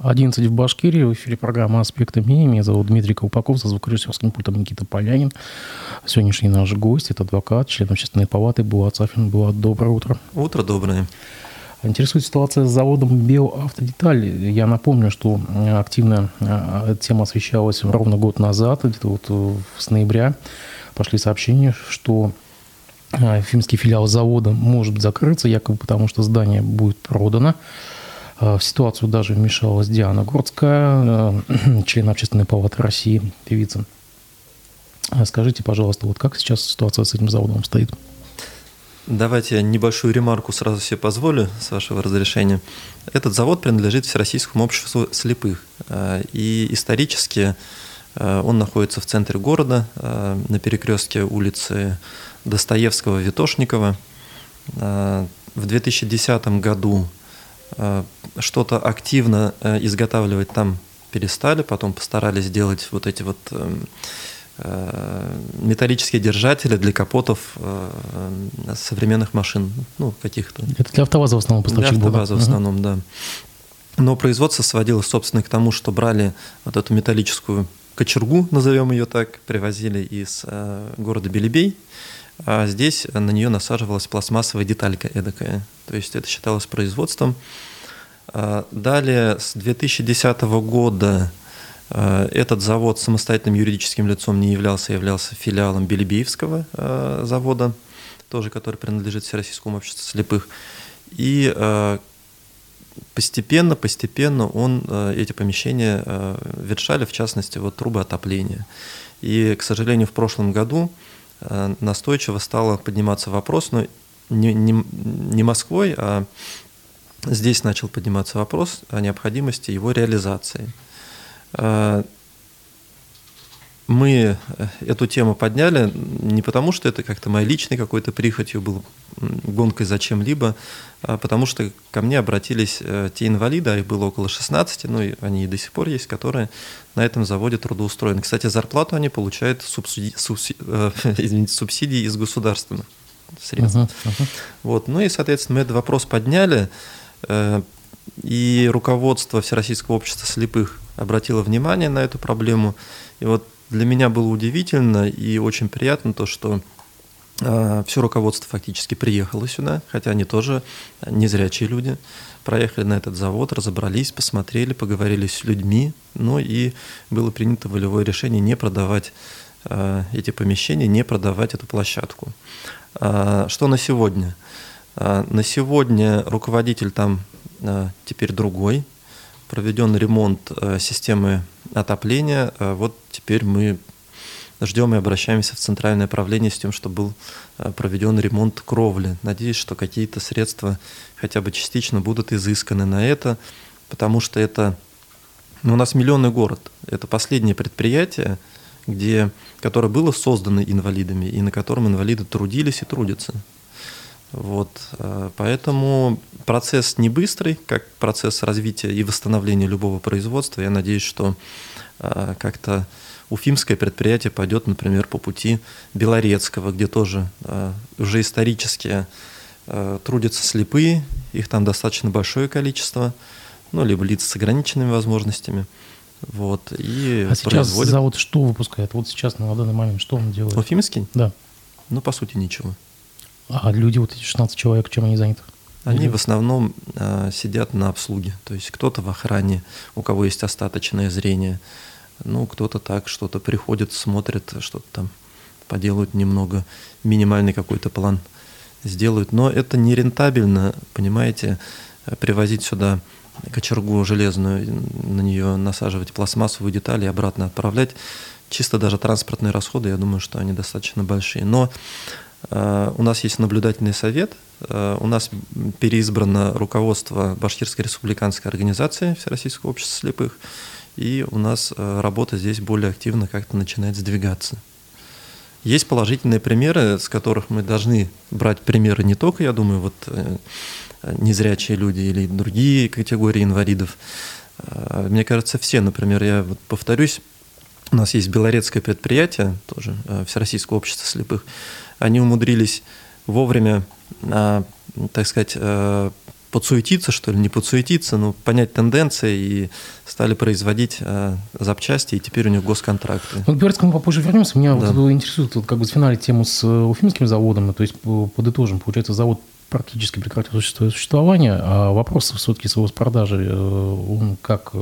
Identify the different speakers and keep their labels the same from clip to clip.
Speaker 1: 11 в Башкирии. В эфире программа «Аспекты мнений». Меня зовут Дмитрий Колпаков. За звукорежиссерским пультом Никита Полянин. Сегодняшний наш гость – это адвокат, член общественной палаты Булат Сафин. Булат, доброе утро.
Speaker 2: Утро доброе.
Speaker 1: Интересует ситуация с заводом «Белавтодеталь». Я напомню, что активно эта тема освещалась ровно год назад, где-то вот с ноября. Пошли сообщения, что финский филиал завода может закрыться, якобы потому что здание будет продано. В ситуацию даже вмешалась Диана Гордская, член общественной палаты России, певица. Скажите, пожалуйста, вот как сейчас ситуация с этим заводом стоит?
Speaker 2: Давайте я небольшую ремарку сразу себе позволю, с вашего разрешения. Этот завод принадлежит Всероссийскому обществу слепых. И исторически он находится в центре города, на перекрестке улицы Достоевского, Витошникова. В 2010 году что-то активно изготавливать там перестали, потом постарались сделать вот эти вот Э, металлические держатели для капотов э, современных машин, ну, каких-то.
Speaker 1: Это для АвтоВАЗа в основном
Speaker 2: поставщик Для АвтоВАЗа в основном, uh да. Но производство сводилось, собственно, к тому, что брали вот эту металлическую кочергу, назовем ее так, привозили из э, города Белебей, а здесь на нее насаживалась пластмассовая деталька эдакая. То есть это считалось производством. А далее, с 2010 года Э, этот завод самостоятельным юридическим лицом не являлся, являлся филиалом Белебеевского завода, тоже который принадлежит Всероссийскому обществу слепых. И постепенно, постепенно он эти помещения ветшали, в частности, вот трубы отопления. И, к сожалению, в прошлом году настойчиво стало подниматься вопрос, но не, не, не Москвой, а здесь начал подниматься вопрос о необходимости его реализации – Э, мы э, эту тему подняли не потому, что это как-то моей личной какой-то прихотью был, гонкой за чем-либо, а потому что ко мне обратились э, те инвалиды, а их было около 16, ну и они и до сих пор есть, которые на этом заводе трудоустроены. Кстати, зарплату они получают субсиди, субсиди, извините, субсидии из государственных средств. Uh-huh, uh-huh. Вот. Ну и, соответственно, мы этот вопрос подняли, и руководство Всероссийского общества слепых обратила внимание на эту проблему. И вот для меня было удивительно и очень приятно то, что э, все руководство фактически приехало сюда, хотя они тоже незрячие люди, проехали на этот завод, разобрались, посмотрели, поговорили с людьми, ну и было принято волевое решение не продавать э, эти помещения, не продавать эту площадку. Э, что на сегодня? На сегодня руководитель там теперь другой, проведен ремонт э, системы отопления. Э, вот теперь мы ждем и обращаемся в центральное правление с тем, чтобы был э, проведен ремонт кровли. Надеюсь, что какие-то средства хотя бы частично будут изысканы на это, потому что это ну, у нас миллионный город. Это последнее предприятие, где, которое было создано инвалидами и на котором инвалиды трудились и трудятся. Вот, э, поэтому процесс не быстрый, как процесс развития и восстановления любого производства. Я надеюсь, что э, как-то уфимское предприятие пойдет, например, по пути Белорецкого, где тоже э, уже исторически трудятся слепые, их там достаточно большое количество, ну, либо лица с ограниченными возможностями. Вот, и
Speaker 1: а сейчас завод что выпускает? Вот сейчас на данный момент что он делает?
Speaker 2: Уфимский?
Speaker 1: Да.
Speaker 2: Ну, по сути, ничего.
Speaker 1: А люди, вот эти 16 человек, чем они заняты?
Speaker 2: Они Или... в основном э, сидят на обслуге. То есть кто-то в охране, у кого есть остаточное зрение. Ну, кто-то так что-то приходит, смотрит, что-то там поделают немного, минимальный какой-то план сделают. Но это не рентабельно, понимаете, привозить сюда кочергу железную, на нее насаживать пластмассовые детали и обратно отправлять. Чисто даже транспортные расходы, я думаю, что они достаточно большие. Но у нас есть наблюдательный совет, э, у нас переизбрано руководство Башкирской республиканской организации Всероссийского общества слепых, и у нас э, работа здесь более активно как-то начинает сдвигаться. Есть положительные примеры, с которых мы должны брать примеры не только, я думаю, вот незрячие люди или другие категории инвалидов. Мне кажется, все, например, я вот повторюсь, у нас есть белорецкое предприятие, тоже Всероссийского общества слепых, они умудрились вовремя, а, так сказать, э, подсуетиться, что ли, не подсуетиться, но понять тенденции и стали производить э, запчасти, и теперь у них госконтракты.
Speaker 1: Ну, к мы попозже вернемся. Меня да. вот интересует вот, как бы финале тему с э, уфимским заводом, то есть подытожим, получается, завод практически прекратил существование, а вопрос все-таки с его продажи, э, он как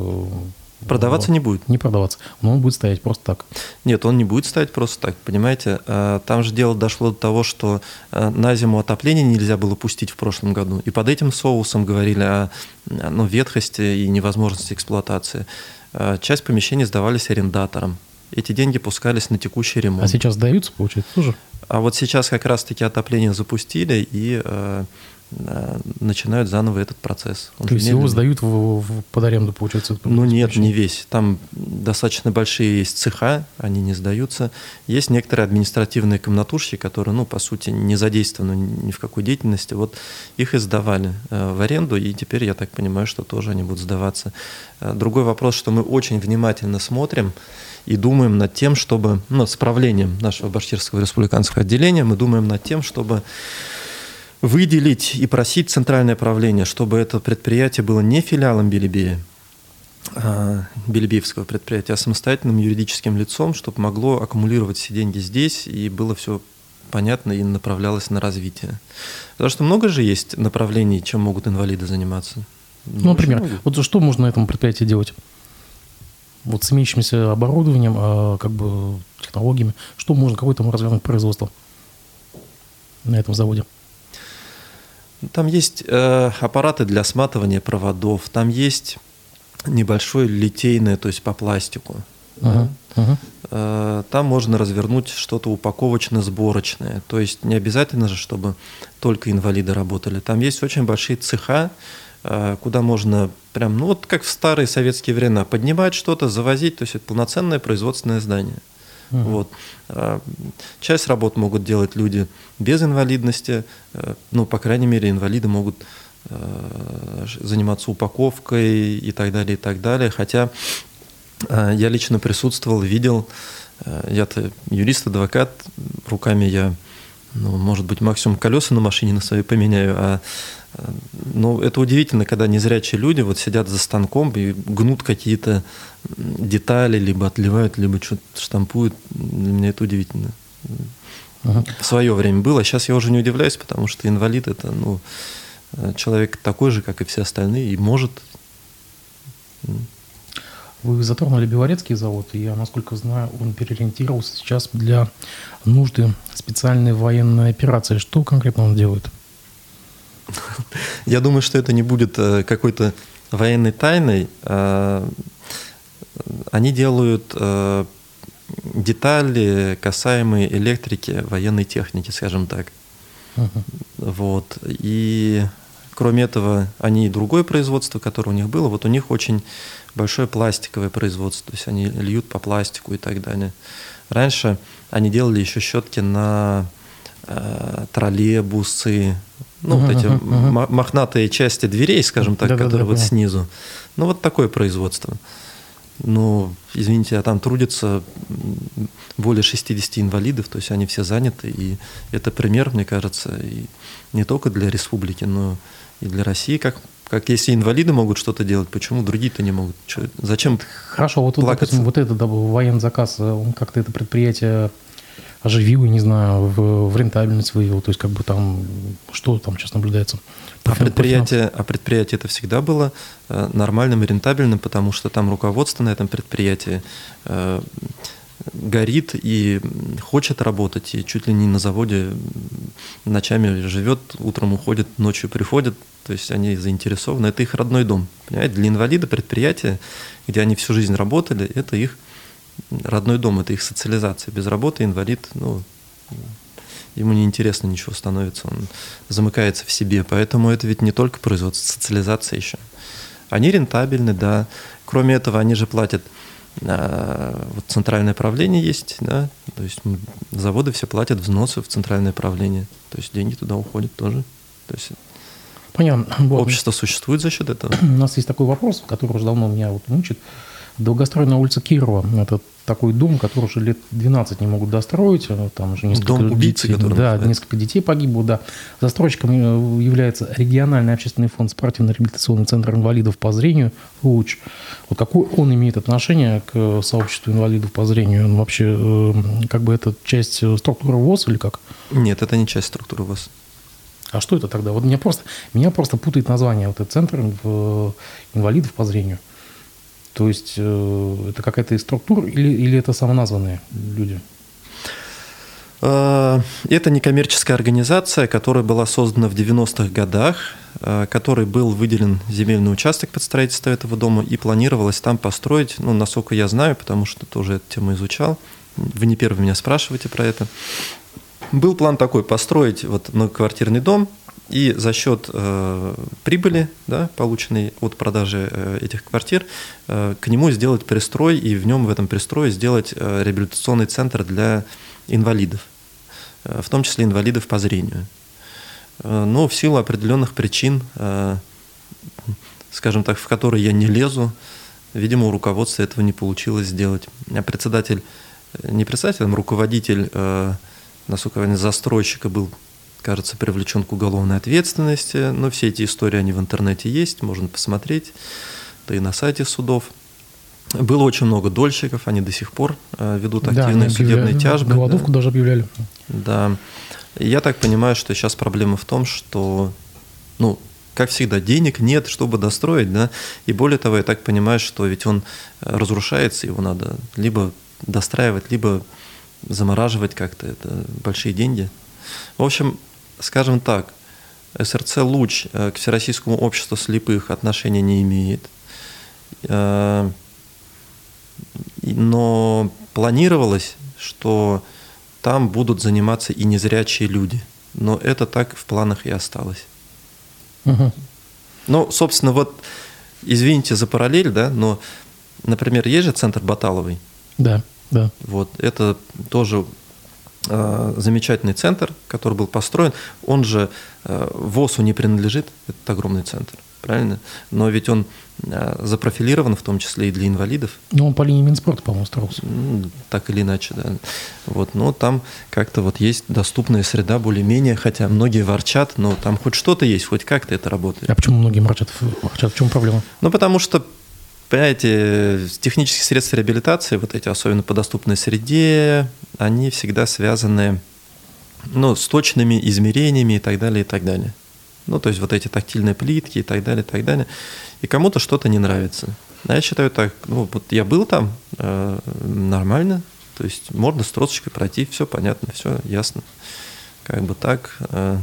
Speaker 1: э,
Speaker 2: Продаваться не будет.
Speaker 1: Не продаваться. Но он будет стоять просто так.
Speaker 2: Нет, он не будет стоять просто так. Понимаете, э, там же дело дошло до того, что на зиму отопление нельзя было пустить в прошлом году. И под этим соусом говорили о ну, ветхости и невозможности эксплуатации. Часть помещений сдавались арендаторам. Эти деньги пускались на текущий ремонт.
Speaker 1: А сейчас сдаются, получается, тоже?
Speaker 2: А вот сейчас как раз-таки отопление запустили и э, э, начинают заново этот процесс.
Speaker 1: Он То есть медленно. его сдают в, в, под аренду, получается?
Speaker 2: Ну нет, не весь. Там достаточно большие есть цеха, они не сдаются. Есть некоторые административные комнатушки, которые, ну, по сути, не задействованы ни в какой деятельности. Вот их и сдавали э, в аренду, и теперь, я так понимаю, что тоже они будут сдаваться. Э, другой вопрос, что мы очень внимательно смотрим, и думаем над тем, чтобы, ну, с правлением нашего Башкирского республиканского отделения, мы думаем над тем, чтобы выделить и просить центральное правление, чтобы это предприятие было не филиалом Белебея, а, Белебеевского предприятия, а самостоятельным юридическим лицом, чтобы могло аккумулировать все деньги здесь и было все понятно и направлялось на развитие. Потому что много же есть направлений, чем могут инвалиды заниматься.
Speaker 1: Ну, например, вот что можно на этом предприятии делать? вот с имеющимся оборудованием, а, как бы технологиями, что можно, какое там развернуть производство на этом заводе?
Speaker 2: Там есть э, аппараты для сматывания проводов, там есть небольшое литейное, то есть по пластику. Uh-huh. Uh-huh. Э, там можно развернуть что-то упаковочно-сборочное. То есть не обязательно же, чтобы только инвалиды работали. Там есть очень большие цеха, Э, куда можно прям, ну вот как в старые советские времена, поднимать что-то, завозить, то есть это полноценное производственное здание. Uh-huh. Вот. Э, часть работ могут делать люди без инвалидности, э, ну, по крайней мере, инвалиды могут заниматься упаковкой и так далее, и так далее. Хотя я лично присутствовал, видел, я-то юрист, адвокат, руками я, ну, может быть, максимум колеса на машине на своей поменяю, а ну, это удивительно, когда незрячие люди вот сидят за станком и гнут какие-то детали, либо отливают, либо что-то штампуют. Для меня это удивительно. Ага. В свое время было. Сейчас я уже не удивляюсь, потому что инвалид это ну, человек такой же, как и все остальные, и может.
Speaker 1: Вы затронули Белорецкий завод, и я, насколько знаю, он переориентировался сейчас для нужды специальной военной операции. Что конкретно он делает?
Speaker 2: Я думаю, что это не будет э, какой-то военной тайной. А, они делают э, детали, касаемые электрики, военной техники, скажем так. Uh-huh. Вот. И кроме этого, они и другое производство, которое у них было, вот у них очень большое пластиковое производство, то есть они льют по пластику и так далее. Раньше они делали еще щетки на э, троллейбусы, ну, вот эти мохнатые части дверей, скажем так, да, которые да, да, вот снизу. Ну, вот такое производство. Ну, извините, а там трудятся более 60 инвалидов, то есть они все заняты, и это пример, мне кажется, и не только для республики, но и для России, как, как если инвалиды могут что-то делать, почему другие-то не могут? Что, зачем
Speaker 1: Хорошо, вот, допустим, вот это да, военный заказ, он как-то это предприятие оживил, я не знаю, в, в рентабельность вывел, то есть как бы там, что там сейчас наблюдается?
Speaker 2: А предприятие, а предприятие это всегда было э, нормальным и рентабельным, потому что там руководство на этом предприятии э, горит и хочет работать, и чуть ли не на заводе ночами живет, утром уходит, ночью приходит, то есть они заинтересованы, это их родной дом. Понимаете? Для инвалида предприятие, где они всю жизнь работали, это их родной дом, это их социализация. Без работы инвалид, ну, ему неинтересно ничего становится, он замыкается в себе. Поэтому это ведь не только производство, социализация еще. Они рентабельны, да. Кроме этого, они же платят а, вот центральное правление есть, да, то есть заводы все платят взносы в центральное правление, то есть деньги туда уходят тоже. То есть
Speaker 1: Понятно.
Speaker 2: Вот. Общество существует за счет этого.
Speaker 1: У нас есть такой вопрос, который уже давно меня вот мучит. Долгостройная улица Кирова. Это такой дом, который уже лет 12 не могут достроить. Э, там уже несколько
Speaker 2: дом убийцы,
Speaker 1: детей,
Speaker 2: который
Speaker 1: Да,
Speaker 2: называется.
Speaker 1: несколько детей погибло, да. Застройщиком э, является региональный общественный фонд спортивно-реабилитационный центр инвалидов по зрению ФУЧ. Вот какое он имеет отношение к сообществу инвалидов по зрению? Он вообще, э, как бы это часть э, структуры ВОЗ или как?
Speaker 2: Нет, это не часть структуры ВОЗ.
Speaker 1: А что это тогда? Вот меня просто, меня просто путает название. Вот этот центр э, инвалидов по зрению. То есть э, это какая-то из структур или, или это самоназванные люди?
Speaker 2: Э, Это некоммерческая организация, которая была создана в 90-х годах, э, которой был выделен земельный участок под строительство этого дома, и планировалось там построить, ну, насколько я знаю, потому что тоже эту тему изучал, вы не первый меня спрашиваете про это, был план такой, построить вот многоквартирный дом, и за счет э, прибыли, да, полученной от продажи э, этих квартир, э, к нему сделать пристрой и в нем, в этом пристрое, сделать э, реабилитационный центр для инвалидов, э, в том числе инвалидов по зрению. Э, но в силу определенных причин, э, скажем так, в которые я не лезу, видимо, у руководства этого не получилось сделать. А председатель, э, не председатель, а руководитель, э, насколько я знаю, застройщика был кажется, привлечен к уголовной ответственности. Но все эти истории, они в интернете есть, можно посмотреть, да и на сайте судов. Было очень много дольщиков, они до сих пор э, ведут
Speaker 1: Да,
Speaker 2: активные судебные
Speaker 1: объявляли,
Speaker 2: тяжбы.
Speaker 1: Голодовку даже объявляли.
Speaker 2: Да. И я так понимаю, что сейчас проблема в том, что, ну, как всегда, денег нет, чтобы достроить, да, и более того, я так понимаю, что ведь он э, разрушается, его надо либо достраивать, либо замораживать как-то, это большие деньги. В общем, скажем так, СРЦ «Луч» э, к Всероссийскому обществу слепых отношения не имеет. Э, Но планировалось, что там будут заниматься и незрячие люди. Но это так в планах и осталось.
Speaker 1: Мгм.
Speaker 2: Ну, собственно, вот, извините за параллель, да, но, например, есть же центр Баталовой.
Speaker 1: Да, да.
Speaker 2: Вот, это тоже замечательный центр, который был построен. Он же э, ВОЗу не принадлежит, это огромный центр, правильно? Но ведь он э, запрофилирован в том числе и для инвалидов,
Speaker 1: Ну, он по линии Минспорта, по-моему, строился.
Speaker 2: Так или иначе, да. Вот, но там как-то вот есть доступная среда более-менее, хотя многие ворчат, но там хоть что-то есть, хоть как-то это работает.
Speaker 1: А почему многие марчат? марчат? В чем проблема?
Speaker 2: Ну, потому что, понимаете, технические средства реабилитации, вот эти, особенно по доступной среде, они всегда связаны ну, с точными измерениями и так далее, и так далее. Ну, то есть вот эти тактильные плитки и так далее, и так далее. И кому-то что-то не нравится. А я считаю так, ну, вот я был там, э, нормально, то есть можно с тросочкой пройти, все понятно, все ясно. Как бы так. э,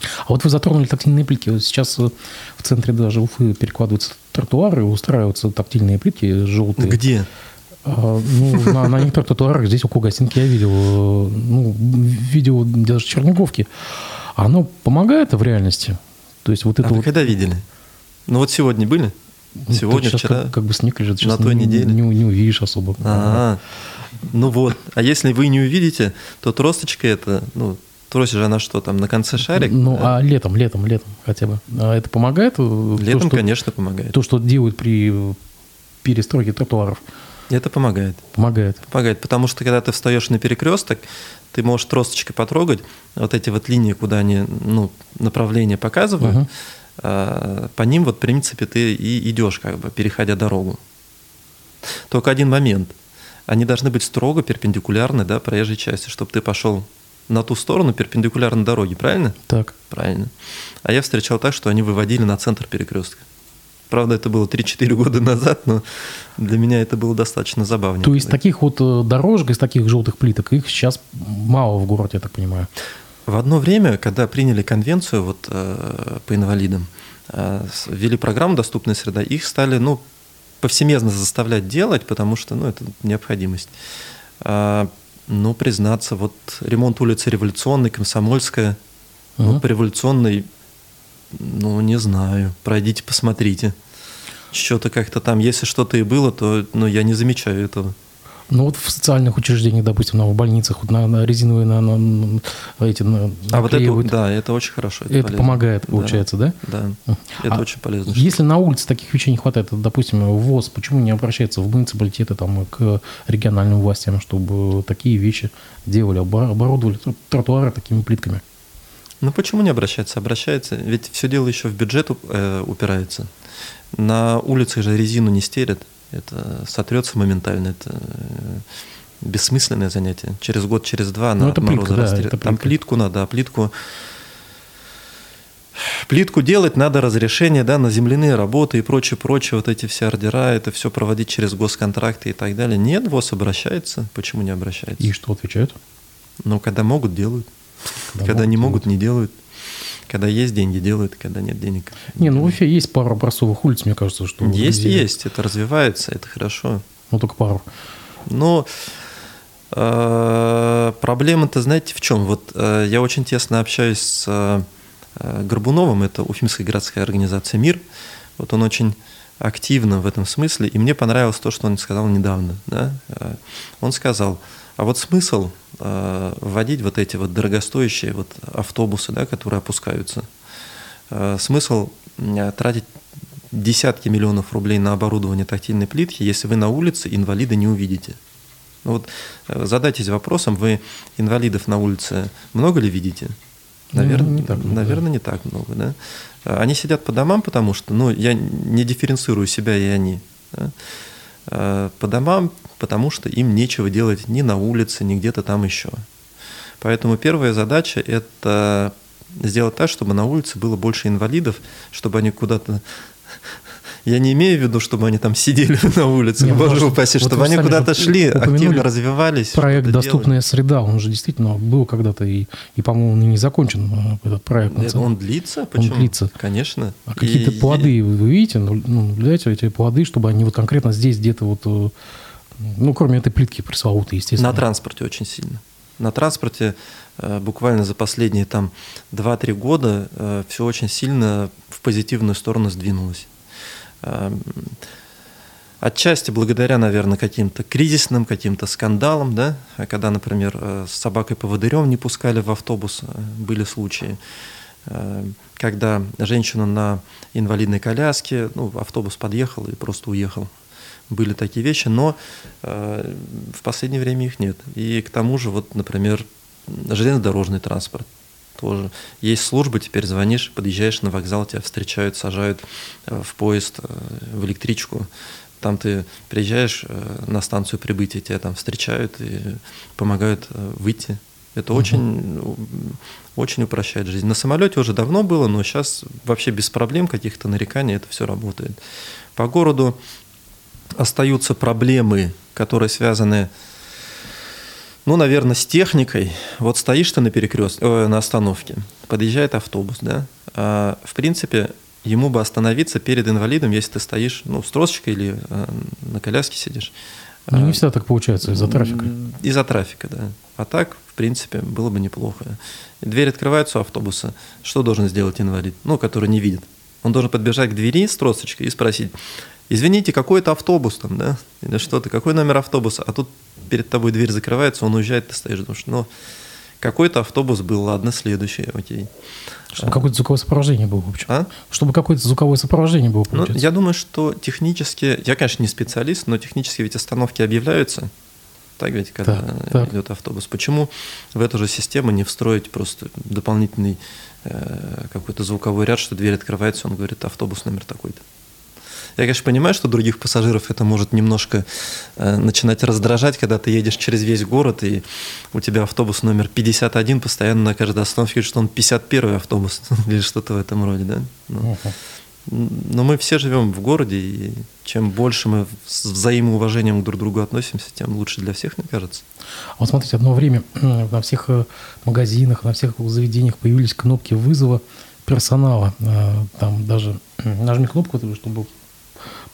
Speaker 1: А вот вы затронули тактильные плитки. Вот сейчас э, в центре даже Уфы перекладываются тротуары, устраиваются тактильные плитки желтые.
Speaker 2: Где?
Speaker 1: А, ну, на, на некоторых тротуарах здесь около гостинки я видел, э, ну, видео даже Черниговки. Оно помогает в реальности? То есть вот
Speaker 2: А
Speaker 1: это
Speaker 2: вы
Speaker 1: вот...
Speaker 2: когда видели? Ну вот сегодня были?
Speaker 1: ну,
Speaker 2: Сегодня,
Speaker 1: сейчас
Speaker 2: вчера?
Speaker 1: Как, как бы снег лежит, сейчас
Speaker 2: На той
Speaker 1: не,
Speaker 2: неделе?
Speaker 1: Не, не увидишь особо.
Speaker 2: А, ну вот. А если вы не увидите, то тросточка это, ну, трость же она что там, на конце шарик?
Speaker 1: Ну,
Speaker 2: Да.
Speaker 1: а летом, летом, летом хотя бы. А это помогает?
Speaker 2: Летом,
Speaker 1: то, что,
Speaker 2: конечно, помогает.
Speaker 1: То, что делают при перестройке тротуаров.
Speaker 2: Это помогает.
Speaker 1: Помогает.
Speaker 2: Помогает, потому что когда ты встаешь на перекресток, ты можешь тросточкой потрогать вот эти вот линии, куда они, ну, направление показывают,
Speaker 1: Мгм.
Speaker 2: а, по ним вот, в принципе, ты и идешь, как бы, переходя дорогу. Только один момент. Они должны быть строго перпендикулярны, да, проезжей части, чтобы ты пошел на ту сторону перпендикулярно дороге, правильно?
Speaker 1: Так.
Speaker 2: Правильно. А я встречал так, что они выводили на центр перекрестка. Правда, это было 3-4 года назад, но для меня это было достаточно забавно.
Speaker 1: То есть таких вот э, дорожек из таких желтых плиток, их сейчас мало в городе, я так понимаю.
Speaker 2: В одно время, когда приняли конвенцию вот, э, по инвалидам, э, ввели программу «Доступная среда», их стали ну, повсеместно заставлять делать, потому что ну, это необходимость. Ну, признаться, вот ремонт улицы Революционной, Комсомольская, ну,
Speaker 1: Мгм.
Speaker 2: по революционной, ну, не знаю, пройдите, посмотрите. Что-то как-то там, если что-то и было, то ну, я не замечаю этого.
Speaker 1: Ну вот в социальных учреждениях, допустим, в больницах, вот на, на резиновые на, на, эти на,
Speaker 2: А вот это, да, это очень хорошо.
Speaker 1: Это, это помогает, получается, да?
Speaker 2: Да, да. это а очень полезно.
Speaker 1: Если на улице таких вещей не хватает, допустим, ВОЗ, почему не обращается в муниципалитеты, там, к региональным властям, чтобы такие вещи делали, оборудовали тротуары такими плитками?
Speaker 2: Ну почему не обращается? Обращается, ведь все дело еще в бюджет э, упирается. На улице же резину не стерят, это сотрется моментально, это э, бессмысленное занятие. Через год, через два
Speaker 1: она ну, это плитка, да,
Speaker 2: это Там плитку надо, а плитку Плитку делать надо разрешение да, на земляные работы и прочее, прочее, вот эти все ордера, это все проводить через госконтракты и так далее. Нет, ВОЗ обращается. Почему не обращается?
Speaker 1: И что отвечают?
Speaker 2: Ну, когда могут, делают. Когда, когда могут, не могут, не делают. Когда есть деньги, делают, когда нет денег.
Speaker 1: Не, ну в Уфе есть пару образцовых улиц, мне кажется, что...
Speaker 2: Есть, где... есть, это развивается, это хорошо.
Speaker 1: Ну, только пару.
Speaker 2: Но э, проблема-то, знаете, в чем? Вот э, я очень тесно общаюсь с э, Горбуновым, это Уфимская городская организация «Мир». Вот он очень активно в этом смысле, и мне понравилось то, что он сказал недавно. Да? Э, он сказал, а вот смысл вводить вот эти вот дорогостоящие вот автобусы, да, которые опускаются, э, смысл э, тратить десятки миллионов рублей на оборудование тактильной плитки, если вы на улице инвалида не увидите. Ну вот э, задайтесь вопросом, вы инвалидов на улице много ли видите? Наверное, ну, не так много. Наверное, не так много, да. Они сидят по домам, потому что, ну, я не дифференцирую себя и они. Да? Э, по домам, потому что им нечего делать ни на улице, ни где-то там еще. Поэтому первая задача – это сделать так, чтобы на улице было больше инвалидов, чтобы они куда-то я не имею в виду, чтобы они там сидели на улице, Нет, боже может, упаси, вот чтобы они куда-то шли, активно развивались.
Speaker 1: Проект «Доступная делали. среда», он же действительно был когда-то и, и по-моему, не закончен э, этот проект.
Speaker 2: Нет, он длится? Почему?
Speaker 1: Он длится.
Speaker 2: Конечно.
Speaker 1: А какие-то и... плоды вы видите, ну, ну, наблюдаете эти плоды, чтобы они вот конкретно здесь где-то вот, э, ну, кроме этой плитки пресловутой, естественно.
Speaker 2: На транспорте очень сильно. На транспорте э, буквально за последние там 2-3 года все очень сильно в позитивную сторону сдвинулось. Эм, отчасти благодаря, наверное, каким-то кризисным, каким-то скандалам, да, когда, например, э, с собакой-поводырем не пускали в автобус, э, были случаи, э, когда женщина на инвалидной коляске, ну, автобус подъехал и просто уехал. Были такие вещи, но в последнее время их нет. И к тому же, вот, например, железнодорожный транспорт тоже. Есть служба, теперь звонишь, подъезжаешь на вокзал, тебя встречают, сажают э, в поезд, э, в электричку. Там ты приезжаешь э, на станцию прибытия, тебя там встречают и помогают выйти. Это угу. очень, очень упрощает жизнь. На самолете уже давно было, но сейчас вообще без проблем каких-то нареканий это все работает. По городу остаются проблемы, которые связаны ну, наверное, с техникой. Вот стоишь ты на перекрестке, э, на остановке, подъезжает автобус, да. А, в принципе, ему бы остановиться перед инвалидом, если ты стоишь, ну, с тросочкой или э, на коляске сидишь.
Speaker 1: Ну, не всегда так получается из-за трафика.
Speaker 2: Из-за трафика, да. А так, в принципе, было бы неплохо. Дверь открывается у автобуса. Что должен сделать инвалид? Ну, который не видит. Он должен подбежать к двери с тросочкой и спросить, извините, какой это автобус там, да? Или что-то, какой номер автобуса? А тут перед тобой дверь закрывается, он уезжает, ты стоишь, думаешь, ну, какой-то автобус был, ладно, следующий, окей.
Speaker 1: Чтобы а. какое-то звуковое сопровождение было, в общем. А? Чтобы какое-то звуковое сопровождение было,
Speaker 2: Ну, я думаю, что технически, я, конечно, не специалист, но технически ведь остановки объявляются, так ведь, когда так, так. идет автобус. Почему в эту же систему не встроить просто дополнительный э, какой-то звуковой ряд, что дверь открывается, он говорит, автобус номер такой-то. Я, конечно, понимаю, что других пассажиров это может немножко э, начинать раздражать, когда ты едешь через весь город, и у тебя автобус номер 51 постоянно на каждой остановке, что он 51 автобус или что-то в этом роде, да? Ну, но мы все живем в городе, и чем больше мы с взаимоуважением друг к другу относимся, тем лучше для всех, мне кажется.
Speaker 1: Вот смотрите, одно время на всех э, магазинах, на всех заведениях появились кнопки вызова персонала. Э, там даже нажми кнопку, чтобы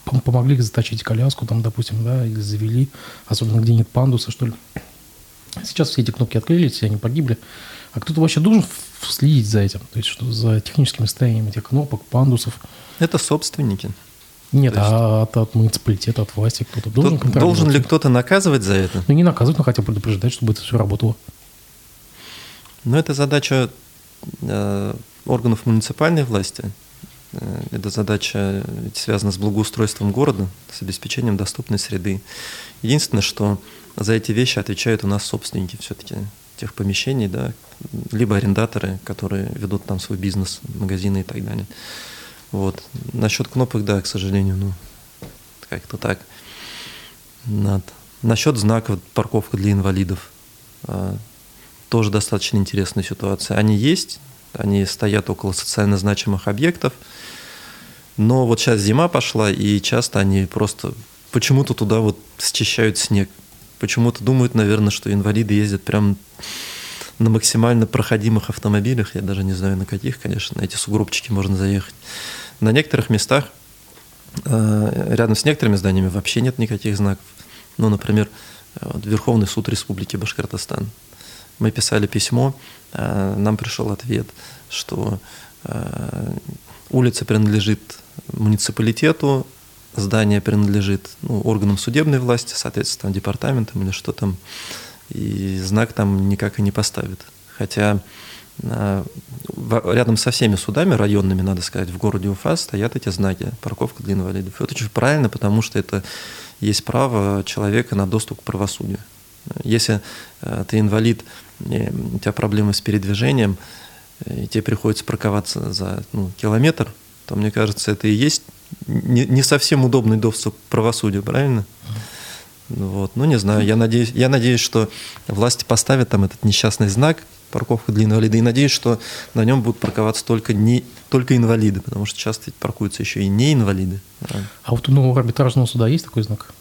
Speaker 1: помогли заточить коляску, там, допустим, да, или завели, особенно где нет пандуса, что ли. Сейчас все эти кнопки открылись, все они погибли. А кто-то вообще должен следить за этим, то есть что за техническим состоянием этих кнопок, пандусов.
Speaker 2: Это собственники.
Speaker 1: Нет, есть... а от, от муниципалитета, от власти кто-то должен
Speaker 2: кто, Должен ли кто-то наказывать за это?
Speaker 1: Ну, не наказывать, но хотя бы предупреждать, чтобы это все работало.
Speaker 2: Ну, это задача э, органов муниципальной власти. Э, эта задача связана с благоустройством города, с обеспечением доступной среды. Единственное, что за эти вещи отвечают у нас собственники все-таки тех помещений, да, либо арендаторы, которые ведут там свой бизнес, магазины и так далее. Вот. Насчет кнопок, да, к сожалению, ну, как-то так. Над. Насчет знаков парковка для инвалидов. А, тоже достаточно интересная ситуация. Они есть, они стоят около социально значимых объектов, но вот сейчас зима пошла, и часто они просто почему-то туда вот счищают снег. Почему-то думают, наверное, что инвалиды ездят прям на максимально проходимых автомобилях, я даже не знаю на каких, конечно, на эти сугробчики можно заехать. На некоторых местах, э, рядом с некоторыми зданиями вообще нет никаких знаков. Ну, например, э, Верховный суд Республики Башкортостан. Мы писали письмо, нам пришел ответ, что улица принадлежит муниципалитету, здание принадлежит ну, органам судебной власти, соответственно, там, департаментам или что там, и знак там никак и не поставит. Хотя а, рядом со всеми судами районными, надо сказать, в городе Уфа стоят эти знаки «парковка для инвалидов». Это очень правильно, потому что это есть право человека на доступ к правосудию. Если ты инвалид, у тебя проблемы с передвижением, и тебе приходится парковаться за ну, километр, то, мне кажется, это и есть не, не совсем удобный доступ к правосудию, правильно? Вот. Ну, не знаю, я надеюсь, я надеюсь, что власти поставят там этот несчастный знак, парковка для инвалидов, и надеюсь, что на нем будут парковаться только, не, только инвалиды, потому что часто паркуются еще и не инвалиды.
Speaker 1: А вот у нового арбитражного суда есть такой знак?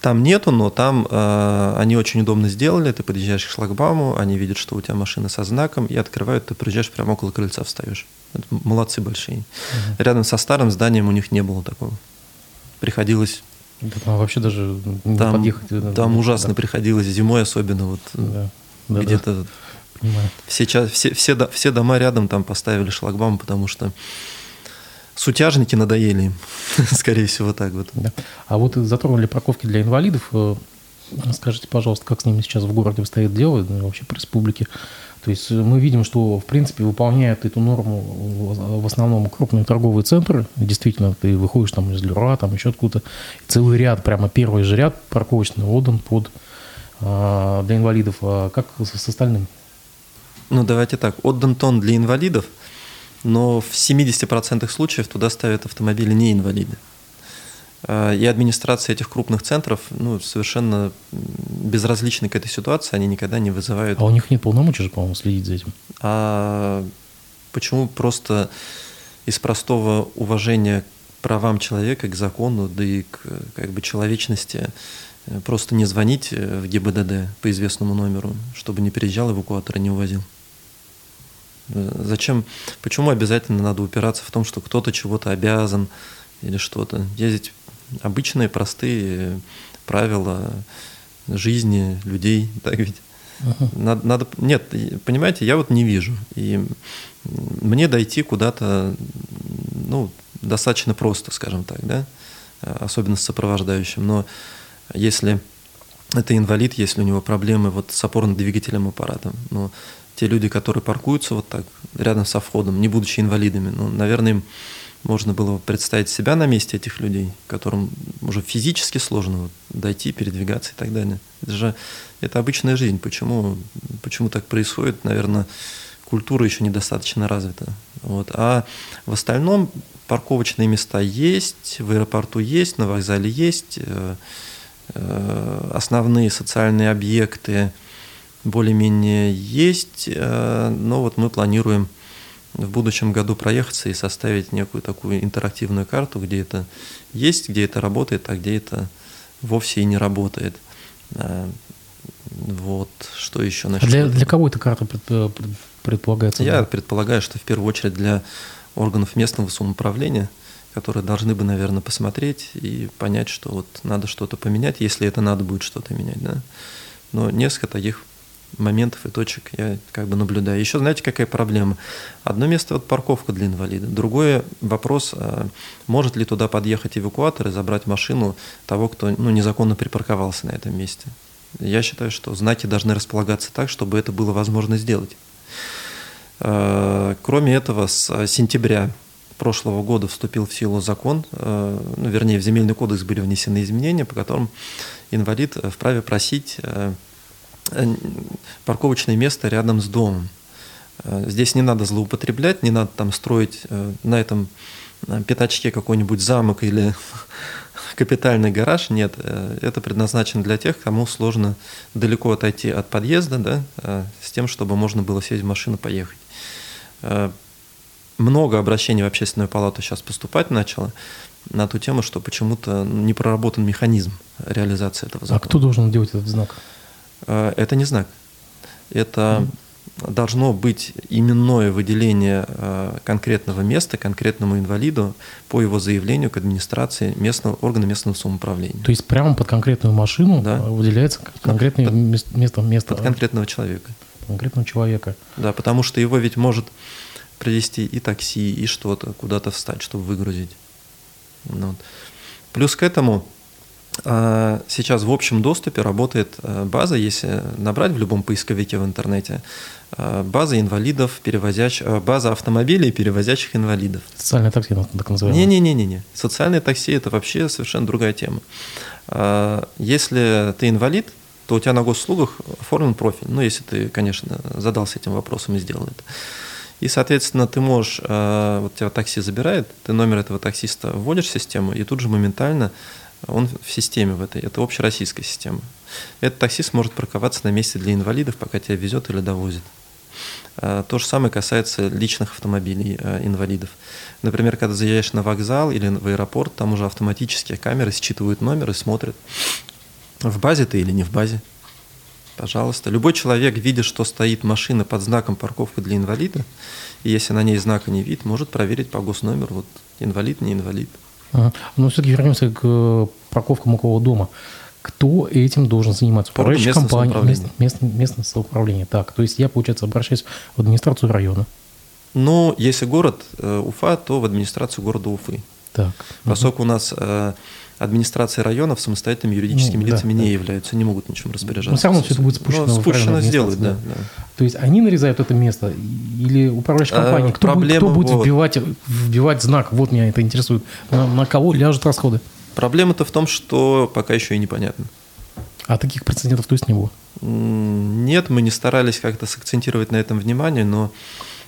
Speaker 2: Там нету, но там э, они очень удобно сделали. Ты подъезжаешь к шлагбауму, они видят, что у тебя машина со знаком, и открывают, ты приезжаешь прямо около крыльца встаешь. Это молодцы большие. Угу. Рядом со старым зданием у них не было такого. Приходилось
Speaker 1: да, там вообще даже не
Speaker 2: там,
Speaker 1: подъехать.
Speaker 2: Там да, ужасно да. приходилось зимой особенно вот да, да, где-то да. Все, все, все, все дома рядом там поставили шлагбаум, потому что сутяжники надоели им, скорее всего так вот.
Speaker 1: Да. А вот затронули парковки для инвалидов. Э, скажите, пожалуйста, как с ними сейчас в городе стоит дело, ну, вообще по республике? То есть мы видим, что, в принципе, выполняют эту норму в основном крупные торговые центры. Действительно, ты выходишь там из Люра, там еще откуда-то. Целый ряд, прямо первый же ряд парковочный отдан под, а, для инвалидов. А как с, с остальным?
Speaker 2: Ну, давайте так. Отдан тон для инвалидов, но в 70% случаев туда ставят автомобили не инвалиды. А, и администрация этих крупных центров ну, совершенно безразличны к этой ситуации, они никогда не вызывают...
Speaker 1: А у них нет полномочий же, по-моему, следить за этим.
Speaker 2: А почему просто из простого уважения к правам человека, к закону, да и к как бы, человечности э, просто не звонить э, в ГИБДД по известному номеру, чтобы не приезжал эвакуатор и не увозил? Зачем, почему обязательно надо упираться в том, что кто-то чего-то обязан или что-то? Ездить обычные, простые правила жизни людей, так ведь? Uh-huh. Надо, надо, нет, понимаете, я вот не вижу. И мне дойти куда-то, ну, достаточно просто, скажем так, да, особенно с сопровождающим. Но если это инвалид, если у него проблемы вот с опорно-двигательным аппаратом, но те люди, которые паркуются вот так рядом со входом, не будучи инвалидами, ну, наверное, им можно было представить себя на месте этих людей, которым уже физически сложно дойти, передвигаться и так далее. Это же это обычная жизнь. Почему, почему так происходит? Наверное, культура еще недостаточно развита. Вот. А в остальном парковочные места есть, в аэропорту есть, на вокзале есть, э, э, основные социальные объекты более-менее есть, э, но вот мы планируем в будущем году проехаться и составить некую такую интерактивную карту, где это есть, где это работает, а где это вовсе и не работает. А, вот, что еще
Speaker 1: насчет... А для, для кого эта карта предполагается?
Speaker 2: Я да? предполагаю, что в первую очередь для органов местного самоуправления, которые должны бы, наверное, посмотреть и понять, что вот надо что-то поменять, если это надо будет что-то менять. Да? Но несколько таких моментов и точек я как бы наблюдаю. Еще знаете, какая проблема? Одно место вот парковка для инвалида. Другой вопрос, а может ли туда подъехать эвакуатор и забрать машину того, кто ну, незаконно припарковался на этом месте. Я считаю, что знаки должны располагаться так, чтобы это было возможно сделать. А, кроме этого, с сентября прошлого года вступил в силу закон, э, ну, вернее, в земельный кодекс были внесены изменения, по которым инвалид вправе просить э, парковочное место рядом с домом. Э, здесь не надо злоупотреблять, не надо там строить на этом пятачке какой-нибудь замок или капитальный гараж. Нет, это предназначено для тех, кому сложно далеко отойти от подъезда, да, с тем, чтобы можно было сесть в машину, поехать много обращений в общественную палату сейчас поступать начало на ту тему, что почему-то не проработан механизм реализации этого закона.
Speaker 1: А кто должен делать этот знак?
Speaker 2: Э, это не знак. Это должно быть именное выделение э, конкретного места конкретному инвалиду по его заявлению к администрации местного органа местного самоуправления.
Speaker 1: То есть прямо под конкретную машину да. выделяется конкретное под, место, место
Speaker 2: под конкретного человека.
Speaker 1: Конкретного человека.
Speaker 2: Да, потому что его ведь может привезти и такси, и что-то, куда-то встать, чтобы выгрузить. Ну вот. Плюс к этому сейчас в общем доступе работает а, база, если набрать в любом поисковике в интернете, а, база инвалидов, перевозящих, база автомобилей, перевозящих инвалидов.
Speaker 1: Социальное такси, так называемое.
Speaker 2: Не-не-не-не. Социальное такси – это вообще совершенно другая тема. Если ты инвалид, то у тебя на госуслугах оформлен профиль. Ну, если ты, конечно, задался этим вопросом и сделал это. И, соответственно, ты можешь, э, вот тебя такси забирает, ты номер этого таксиста вводишь в систему, и тут же моментально он в системе в этой, это общероссийская система. Этот таксист может парковаться на месте для инвалидов, пока тебя везет или довозит. Э, то же самое касается личных автомобилей э, инвалидов. Например, когда заезжаешь на вокзал или в аэропорт, там уже автоматические камеры считывают номер и смотрят, в базе ты или не в базе. Пожалуйста. Любой человек, видя, что стоит машина под знаком парковка для инвалида, и если на ней знака не видит, может проверить по госномеру, вот инвалид, не инвалид.
Speaker 1: Ага. Но все-таки вернемся к э, парковкам около дома. Кто этим должен заниматься?
Speaker 2: Управляющая компания,
Speaker 1: местное, местное, местное самоуправление. Так, то есть я, получается, обращаюсь в администрацию района.
Speaker 2: Ну, если город э, Уфа, то в администрацию города Уфы.
Speaker 1: Так.
Speaker 2: Поскольку угу. у нас э, администрации районов самостоятельными юридическими ну, лицами да, не да. являются, не могут ничем распоряжаться. Но
Speaker 1: все равно все это будет спущено.
Speaker 2: Но спущено сделать, да, да.
Speaker 1: То есть они нарезают это место или управляющая а, компания? Кто, будет, кто будет вот. вбивать, вбивать знак? Вот меня это интересует. На, на кого ляжут расходы?
Speaker 2: Проблема-то в том, что пока еще и непонятно.
Speaker 1: А таких прецедентов то есть не было?
Speaker 2: Нет, мы не старались как-то сакцентировать на этом внимание, но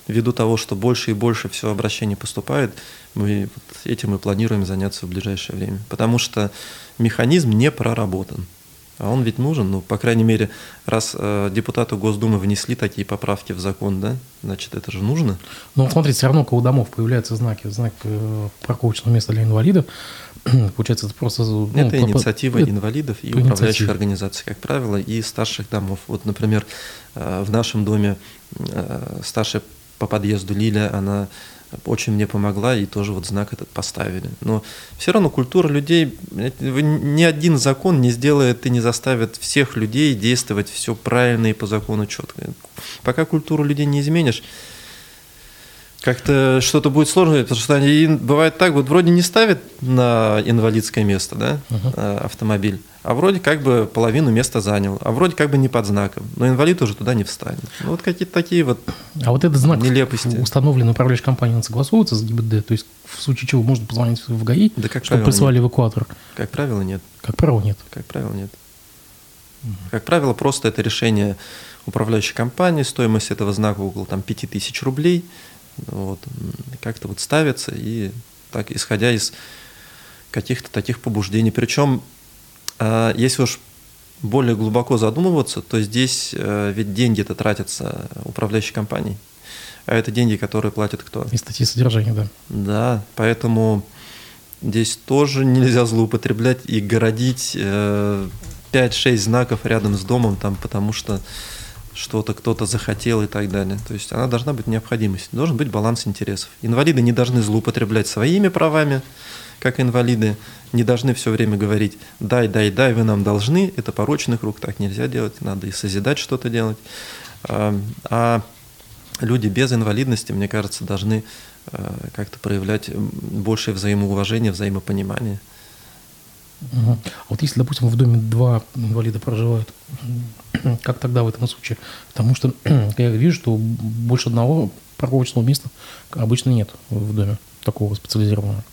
Speaker 2: ввиду того, что больше и больше все обращений поступает, мы этим и планируем заняться в ближайшее время. Потому что механизм не проработан. А он ведь нужен, ну, по крайней мере, раз э, депутаты Госдумы внесли такие поправки в закон, да, значит, это же нужно.
Speaker 1: Ну, смотрите, все равно у домов появляются знаки, знак э, парковочного места для инвалидов. Получается, это просто... Ну,
Speaker 2: это инициатива это, инвалидов и управляющих организаций, как правило, и старших домов. Вот, например, э, в нашем доме э, старшая по подъезду Лиля, она очень мне помогла, и тоже вот знак этот поставили. Но все равно культура людей, ни один закон не сделает и не заставит всех людей действовать все правильно и по закону четко. Пока культуру людей не изменишь, как-то что-то будет сложно, потому что они бывает так, вот вроде не ставят на инвалидское место, да, uh-huh. автомобиль, а вроде как бы половину места занял, а вроде как бы не под знаком, но инвалид уже туда не встанет. Ну, вот какие-то такие вот
Speaker 1: А вот этот знак нелепости. установлен управляющей компанией, он согласуется с ГИБДД, то есть в случае чего можно позвонить в ГАИ,
Speaker 2: да, как
Speaker 1: чтобы прислали нет. эвакуатор?
Speaker 2: Как правило, нет.
Speaker 1: Как правило, нет?
Speaker 2: Как правило, нет. Угу. Как правило, просто это решение управляющей компании, стоимость этого знака около там, 5000 рублей – вот, как-то вот ставится и так, исходя из каких-то таких побуждений. Причем, если уж более глубоко задумываться, то здесь э, ведь деньги-то тратятся управляющей компанией. А это деньги, которые платят кто?
Speaker 1: И статьи содержания, да.
Speaker 2: Да, поэтому здесь тоже нельзя злоупотреблять и городить 5-6 э, знаков рядом с домом, там, потому что что-то кто-то захотел и так далее. То есть она должна быть необходимость, должен быть баланс интересов. Инвалиды не должны злоупотреблять своими правами, как инвалиды, не должны все время говорить «дай, дай, дай, вы нам должны». Это порочный круг, так нельзя делать, надо и созидать что-то делать. А, а люди без инвалидности, мне кажется, должны а, как-то проявлять большее взаимоуважение, взаимопонимание.
Speaker 1: А вот если, допустим, в доме два инвалида проживают, как тогда в этом случае? Потому что я вижу, что больше одного парковочного места обычно нет в доме такого специализированного.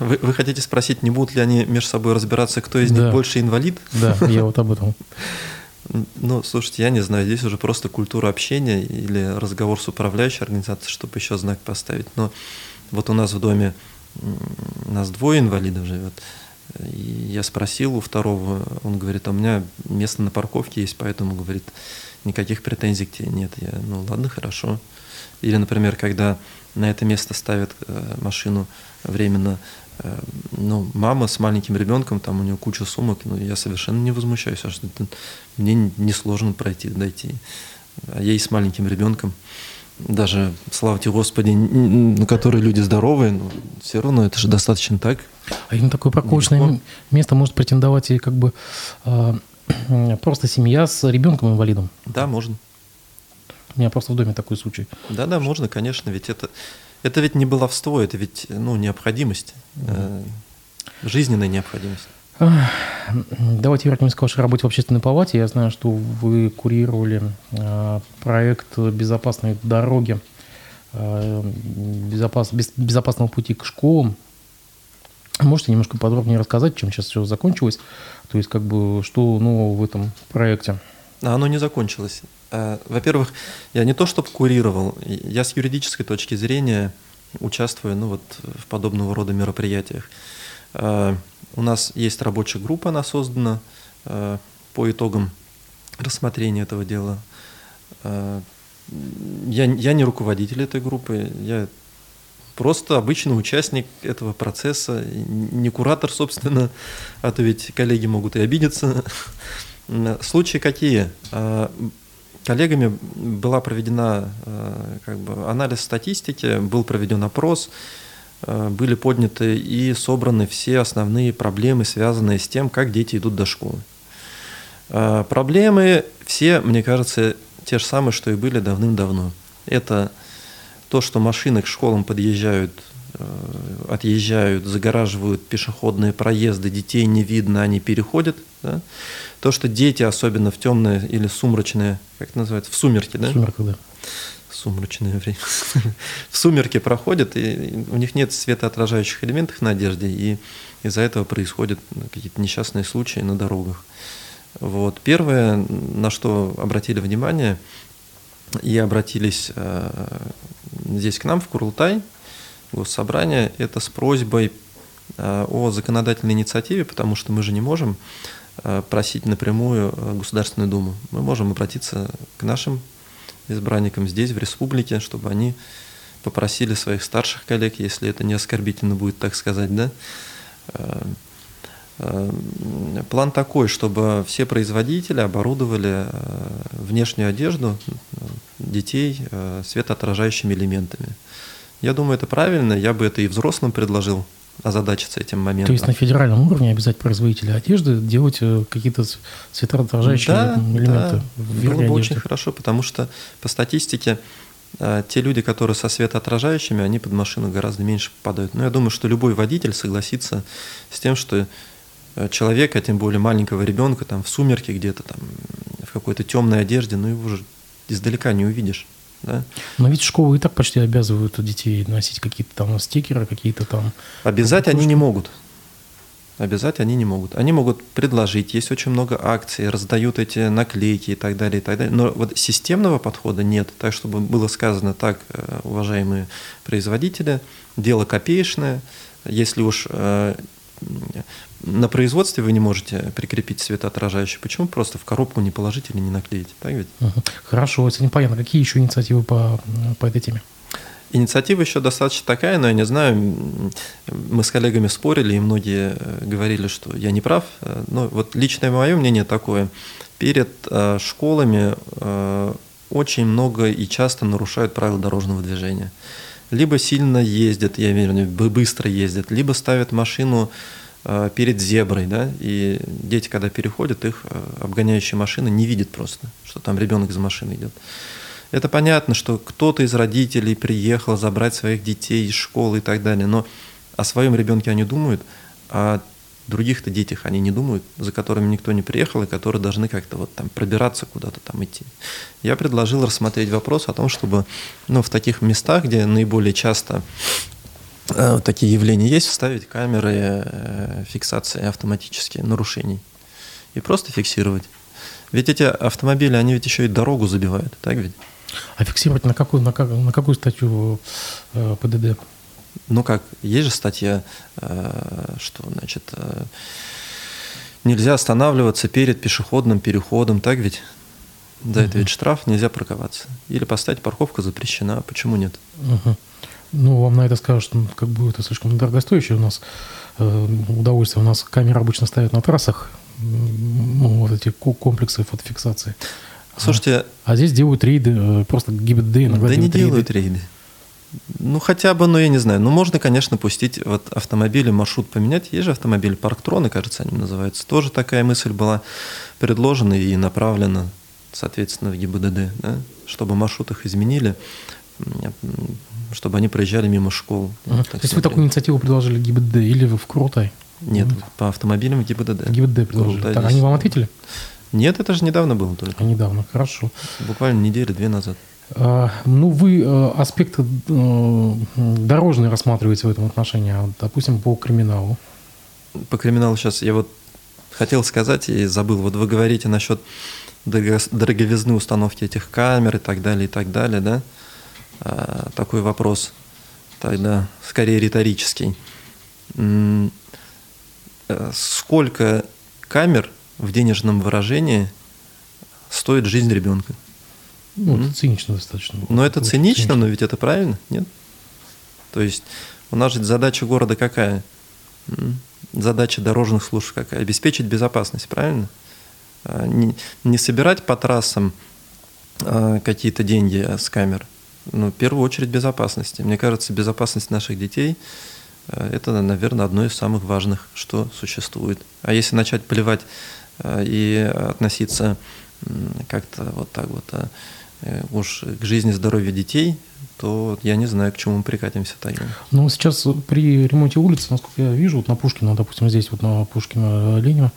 Speaker 2: Вы, вы хотите спросить, не будут ли они между собой разбираться, кто из да. них больше инвалид?
Speaker 1: Да, я вот об этом.
Speaker 2: Ну, слушайте, я не знаю, здесь уже просто культура общения или разговор с управляющей организацией, чтобы еще знак поставить. Но вот у нас в доме, нас двое инвалидов живет. И я спросил у второго, он говорит, а у меня место на парковке есть, поэтому, говорит, никаких претензий к тебе нет. Я, ну ладно, хорошо. Или, например, когда на это место ставят э, машину временно ну, мама с маленьким ребенком, там у нее куча сумок, ну, я совершенно не возмущаюсь, а что это, мне несложно пройти, дойти. А ей с маленьким ребенком, даже, слава тебе Господи, на которые люди здоровые, но все равно это же достаточно так.
Speaker 1: А именно такое парковочное Нелегко. место может претендовать и как бы э, просто семья с ребенком-инвалидом?
Speaker 2: Да, можно.
Speaker 1: У меня просто в доме такой случай.
Speaker 2: Да, да, можно, конечно, ведь это это ведь не баловство, это ведь ну, необходимость, э, жизненная необходимость.
Speaker 1: Давайте вернемся к вашей работе в общественной палате. Я знаю, что вы курировали э, проект безопасной дороги, э, безопас, без, безопасного пути к школам. Можете немножко подробнее рассказать, чем сейчас все закончилось? То есть, как бы, что нового в этом проекте?
Speaker 2: А оно не закончилось. Э, во-первых, я не то чтобы курировал, я с юридической точки зрения участвую ну, вот, в подобного рода мероприятиях. Э, у нас есть рабочая группа, она создана э, по итогам рассмотрения этого дела. Я, я не руководитель этой группы, я просто обычный участник этого процесса, не куратор, собственно, а то ведь коллеги могут и обидеться. Случаи какие? Коллегами была проведена э, как бы, анализ статистики, был проведен опрос, э, были подняты и собраны все основные проблемы, связанные с тем, как дети идут до школы. Э, проблемы все, мне кажется, те же самые, что и были давным-давно. Это то, что машины к школам подъезжают, отъезжают, загораживают пешеходные проезды, детей не видно, они переходят. Да? То, что дети, особенно в темное или сумрачное, как это называется, в сумерки, да?
Speaker 1: Сумерка, да.
Speaker 2: Сумрачное время. в сумерки проходят, и у них нет светоотражающих элементов на одежде, и из-за этого происходят какие-то несчастные случаи на дорогах. Вот. Первое, на что обратили внимание, и обратились э, здесь к нам, в Курултай, госсобрание, это с просьбой э, о законодательной инициативе, потому что мы же не можем Э, просить напрямую э, Государственную Думу. Мы можем обратиться к нашим избранникам здесь, в республике, чтобы они попросили своих старших коллег, если это не оскорбительно будет так сказать, да, План такой, чтобы все производители оборудовали внешнюю одежду детей светоотражающими элементами. Я думаю, это правильно, я бы это и взрослым предложил, озадачиться этим моментом.
Speaker 1: То есть на федеральном уровне обязать производителя одежды делать э, какие-то светоотражающие да, элементы
Speaker 2: да, Было бы одежды. очень хорошо, потому что по статистике э, те люди, которые со светоотражающими, они под машину гораздо меньше попадают. Но я думаю, что любой водитель согласится с тем, что э, человека, тем более маленького ребенка, там в сумерке где-то, там в какой-то темной одежде, ну его же издалека не увидишь. Да?
Speaker 1: Но ведь школы и так почти обязывают детей носить какие-то там стикеры, какие-то там...
Speaker 2: Обязать они не могут. Обязать они не могут. Они могут предложить, есть очень много акций, раздают эти наклейки и так далее, и так далее. Но вот системного подхода нет. Так, чтобы было сказано так, э, уважаемые производители, дело копеечное. Если уж э, на производстве вы не можете прикрепить светоотражающий. Почему просто в коробку не положить или не наклеить? Так ведь?
Speaker 1: Хорошо, это непонятно. Какие еще инициативы по, по этой теме?
Speaker 2: Инициатива еще достаточно такая, но я не знаю, мы с коллегами спорили, и многие э, говорили, что я не прав. Э, но вот личное мое мнение такое. Перед э, школами очень много и часто нарушают правила дорожного движения. Либо сильно ездят, я имею в виду, быстро ездят, либо ставят машину э, перед зеброй, да, и дети, когда переходят, их э, обгоняющая машина не видит просто, что там ребенок за машиной идет. Это понятно, что кто-то из родителей приехал забрать своих детей из школы и так далее, но о своем ребенке они думают, а других-то детях они не думают, за которыми никто не приехал и которые должны как-то вот там пробираться куда-то там идти. Я предложил рассмотреть вопрос о том, чтобы ну, в таких местах, где наиболее часто э, такие явления есть, вставить камеры э, фиксации автоматические нарушений и просто фиксировать. Ведь эти автомобили, они ведь еще и дорогу забивают, так ведь?
Speaker 1: А фиксировать на какую, на, как, на какую статью э, ПДД?
Speaker 2: Ну как, есть же статья, э, что, значит, э, нельзя останавливаться перед пешеходным переходом, так ведь? Да, угу. это ведь штраф, нельзя парковаться. Или поставить парковка запрещена, почему нет?
Speaker 1: Угу. Ну, вам на это скажут, что как бы это слишком дорогостоящее у нас э, удовольствие. У нас камеры обычно ставят на трассах, ну, вот эти комплексы фотофиксации.
Speaker 2: Слушайте...
Speaker 1: А, а здесь делают рейды, э, просто ГИБДД иногда
Speaker 2: Да не делают рейды. рейды. Ну, хотя бы, ну, я не знаю. Ну, можно, конечно, пустить вот автомобили, маршрут поменять. Есть же автомобили, парктроны, кажется, они называются. Тоже такая мысль была предложена и направлена, соответственно, в ГИБДД, да? чтобы маршрут их изменили, чтобы они проезжали мимо школ.
Speaker 1: Ага. То есть вы такую инициативу предложили ГИБДД или в Крутай?
Speaker 2: Нет, Нет, по автомобилям в ГИБДД.
Speaker 1: ГИБДД предложили. Крутай так, они вам ответили?
Speaker 2: Нет, это же недавно было только.
Speaker 1: А недавно, хорошо.
Speaker 2: Буквально недели-две назад.
Speaker 1: А, ну, вы э, аспекты э, дорожные рассматриваете в этом отношении, а, допустим, по криминалу.
Speaker 2: По криминалу сейчас я вот хотел сказать и забыл. Вот вы говорите насчет дороговизны установки этих камер и так далее, и так далее, да? А, такой вопрос тогда скорее риторический. Э, сколько камер в денежном выражении стоит жизнь ребенка.
Speaker 1: Ну, это цинично достаточно.
Speaker 2: Но это цинично, цинично, но ведь это правильно, нет? То есть у нас же задача города какая? Задача дорожных служб какая? Обеспечить безопасность, правильно? А, не, не собирать по трассам а, какие-то деньги с камер. Ну, в первую очередь безопасности. Мне кажется, безопасность наших детей а, – это, наверное, одно из самых важных, что существует. А если начать плевать и относиться как-то вот так вот а, уж к жизни, здоровью детей, то я не знаю, к чему мы прикатимся тогда.
Speaker 1: Ну, сейчас при ремонте улицы, насколько я вижу, вот на Пушкина, допустим, здесь вот на Пушкина Ленина,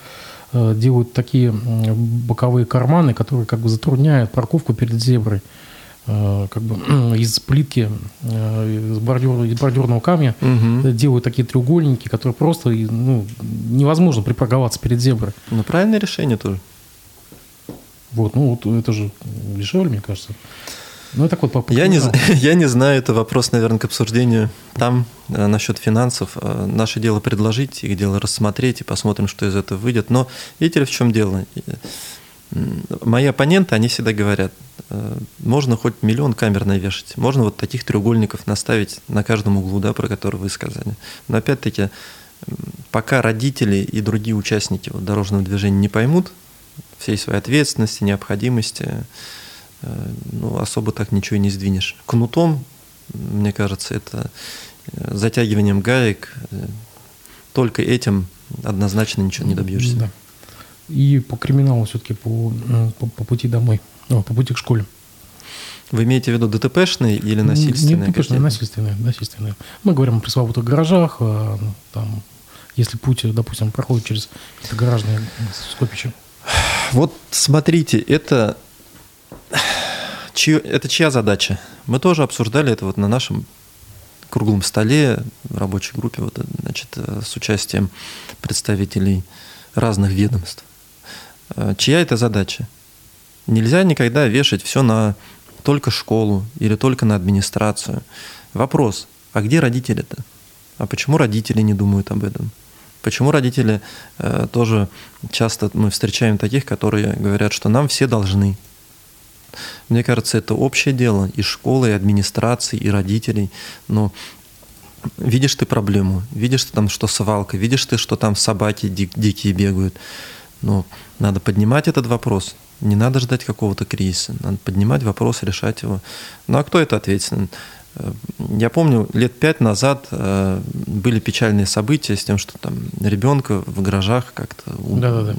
Speaker 1: э, делают такие боковые карманы, которые как бы затрудняют парковку перед зеброй. Э, как бы из плитки, э, из, бордюр, из бордюрного камня угу. делают такие треугольники, которые просто ну, невозможно припарковаться перед зеброй.
Speaker 2: Ну, правильное решение тоже.
Speaker 1: Вот, ну вот это же дешевле, мне кажется. Ну, так вот,
Speaker 2: я, не, я не знаю, это вопрос, наверное, к обсуждению там э, насчет финансов. Э, наше дело предложить, их дело рассмотреть и посмотрим, что из этого выйдет. Но видите ли, в чем дело? Мои оппоненты, они всегда говорят, э, можно хоть миллион камер навешать, можно вот таких треугольников наставить на каждом углу, да, про который вы сказали. Но опять-таки, пока родители и другие участники вот дорожного движения не поймут всей своей ответственности, необходимости, э, ну, особо так ничего и не сдвинешь. Кнутом, мне кажется, это э, затягиванием гаек, только этим однозначно ничего не добьешься. Да
Speaker 1: и по криминалу все-таки по, по, по пути домой, по пути к школе.
Speaker 2: Вы имеете в виду ДТПшные или насильственные?
Speaker 1: Не ДТПшные, насильственные, насильственные. Мы говорим о пресловутых гаражах, а, там, если путь, допустим, проходит через гаражные скопища.
Speaker 2: Вот смотрите, это, чье, это чья задача? Мы тоже обсуждали это вот на нашем круглом столе в рабочей группе, вот, значит, с участием представителей разных ведомств. Э, чья это задача? Нельзя никогда вешать все на только школу или только на администрацию. Вопрос, а где родители-то? А почему родители не думают об этом? Почему родители э, тоже часто мы встречаем таких, которые говорят, что нам все должны? Мне кажется, это общее дело и школы, и администрации, и родителей. Но видишь ты проблему, видишь ты там, что свалка, видишь ты, что там собаки дик, дикие бегают. Но надо поднимать этот вопрос. Не надо ждать какого-то кризиса. Надо поднимать вопрос, решать его. Ну а кто это ответственен? Я помню, лет пять назад были печальные события с тем, что там ребенка в гаражах как-то...
Speaker 1: Да-да-да.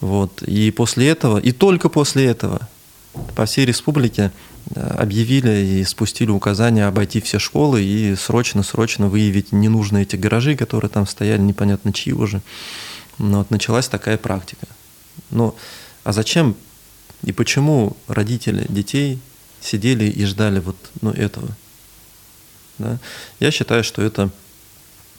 Speaker 2: Вот. И после этого, и только после этого по всей республике объявили и спустили указания обойти все школы и срочно-срочно выявить ненужные эти гаражи, которые там стояли, непонятно чьи уже. Но вот началась такая практика. Но а зачем и почему родители детей сидели и ждали вот ну, этого? Да? Я считаю, что это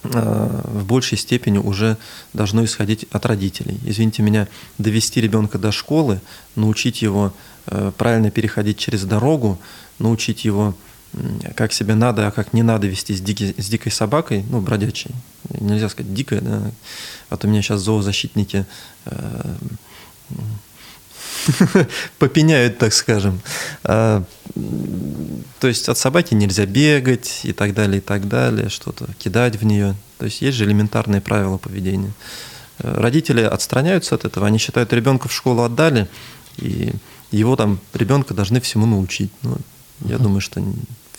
Speaker 2: э, в большей степени уже должно исходить от родителей. Извините меня, довести ребенка до школы, научить его Э, правильно переходить через дорогу, научить его, как себе надо, а как не надо вести с, дикой, с дикой собакой, ну, бродячей. Нельзя сказать дикая, да, а то меня сейчас зоозащитники э, попеняют, так скажем. А, то есть от собаки нельзя бегать и так далее, и так далее, что-то кидать в нее. То есть есть же элементарные правила поведения. Э, родители отстраняются от этого, они считают, ребенка в школу отдали, и его там ребенка должны всему научить. Ну, я думаю, что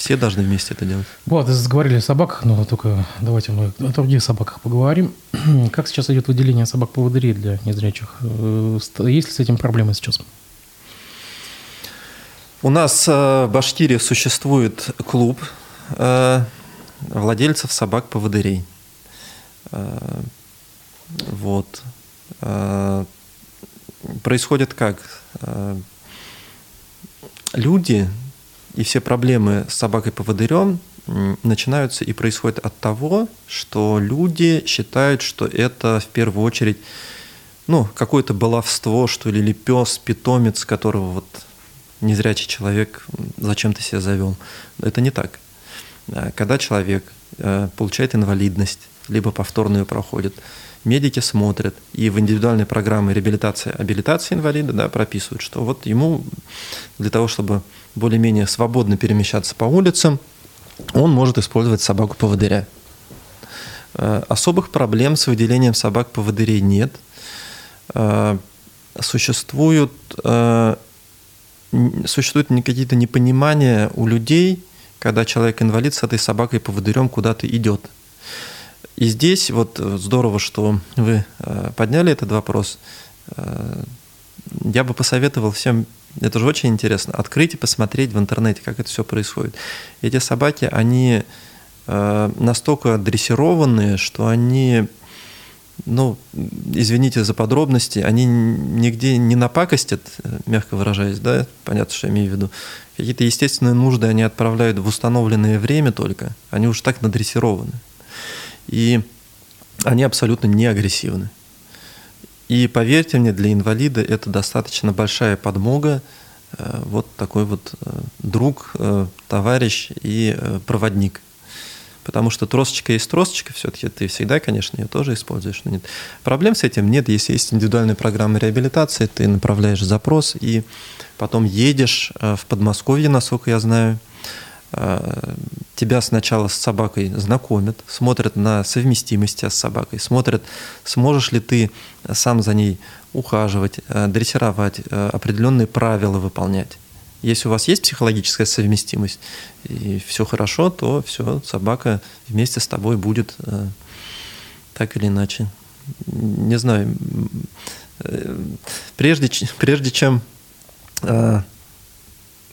Speaker 2: все должны вместе это делать.
Speaker 1: Вот, заговорили о собаках, но только давайте мы о других собаках поговорим. Как сейчас идет выделение собак-поводырей для незрячих? Э, есть ли с этим проблемы сейчас?
Speaker 2: У нас э, в Башкирии существует клуб э, владельцев собак-поводырей. Вот. Происходит как? люди и все проблемы с собакой-поводырем начинаются и происходят от того, что люди считают, что это в первую очередь ну, какое-то баловство, что ли, или пес, питомец, которого вот незрячий человек зачем-то себя завел. Это не так. А когда человек э, получает инвалидность, либо повторно ее проходит, медики смотрят и в индивидуальной программе реабилитации, абилитации инвалида да, прописывают, что вот ему для того, чтобы более-менее свободно перемещаться по улицам, он может использовать собаку-поводыря. Э, особых проблем с выделением собак-поводырей нет. Э, существуют, э, существуют какие-то непонимания у людей, когда человек-инвалид с этой собакой-поводырем куда-то идет – и здесь вот здорово, что вы подняли этот вопрос. Я бы посоветовал всем, это же очень интересно, открыть и посмотреть в интернете, как это все происходит. Эти собаки, они настолько дрессированные, что они, ну, извините за подробности, они нигде не напакостят, мягко выражаясь, да, понятно, что я имею в виду. Какие-то естественные нужды они отправляют в установленное время только, они уж так надрессированы и они абсолютно не агрессивны. И поверьте мне, для инвалида это достаточно большая подмога, э, вот такой вот э, друг, э, товарищ и проводник. Потому что тросочка есть тросочка, все-таки ты всегда, конечно, ее тоже используешь, но нет. Проблем с этим нет, если есть индивидуальная программа реабилитации, ты направляешь запрос и потом едешь в Подмосковье, насколько я знаю, тебя сначала с собакой знакомят, смотрят на совместимость тебя с собакой, смотрят, сможешь ли ты сам за ней ухаживать, э, дрессировать, э, определенные правила выполнять. Если у вас есть психологическая совместимость и все хорошо, то все, собака вместе с тобой будет так или иначе. Не знаю, прежде, прежде чем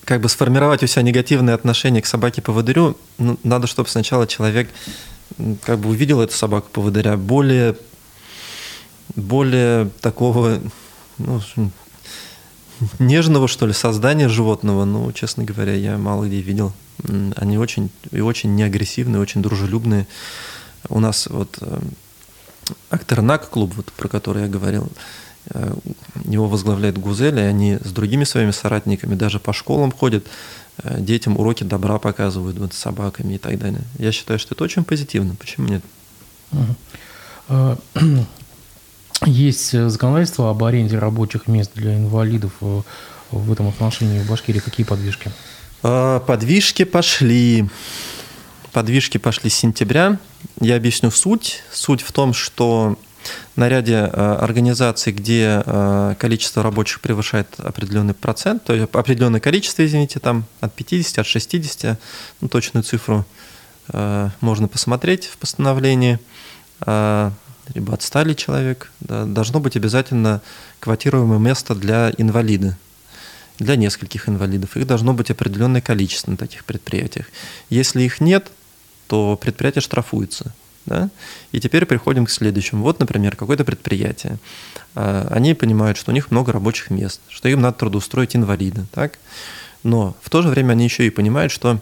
Speaker 2: как бы сформировать у себя негативное отношение к собаке поводырю, ну, надо, чтобы сначала человек как бы увидел эту собаку поводыря более, более такого ну, нежного, что ли, создания животного. Ну, честно говоря, я мало где видел. Они очень и очень неагрессивные, очень дружелюбные. У нас вот э, Актернак клуб, вот, про который я говорил, его возглавляет Гузель, и они с другими своими соратниками даже по школам ходят, э, детям уроки добра показывают вот, с собаками и так далее. Я считаю, что это очень позитивно. Почему нет?
Speaker 1: А, есть законодательство об аренде рабочих мест для инвалидов э, в этом отношении в Башкирии. Какие подвижки?
Speaker 2: А, подвижки пошли. Подвижки пошли с сентября. Я объясню суть. Суть в том, что на ряде организаций, где количество рабочих превышает определенный процент, то есть определенное количество, извините, там от 50, от 60, ну, точную цифру можно посмотреть в постановлении, либо отстали человек, да, должно быть обязательно квотируемое место для инвалида, для нескольких инвалидов. Их должно быть определенное количество на таких предприятиях. Если их нет, то предприятие штрафуется. Да? И теперь приходим к следующему. Вот, например, какое-то предприятие. А, они понимают, что у них много рабочих мест, что им надо трудоустроить инвалида. Так? Но в то же время они еще и понимают, что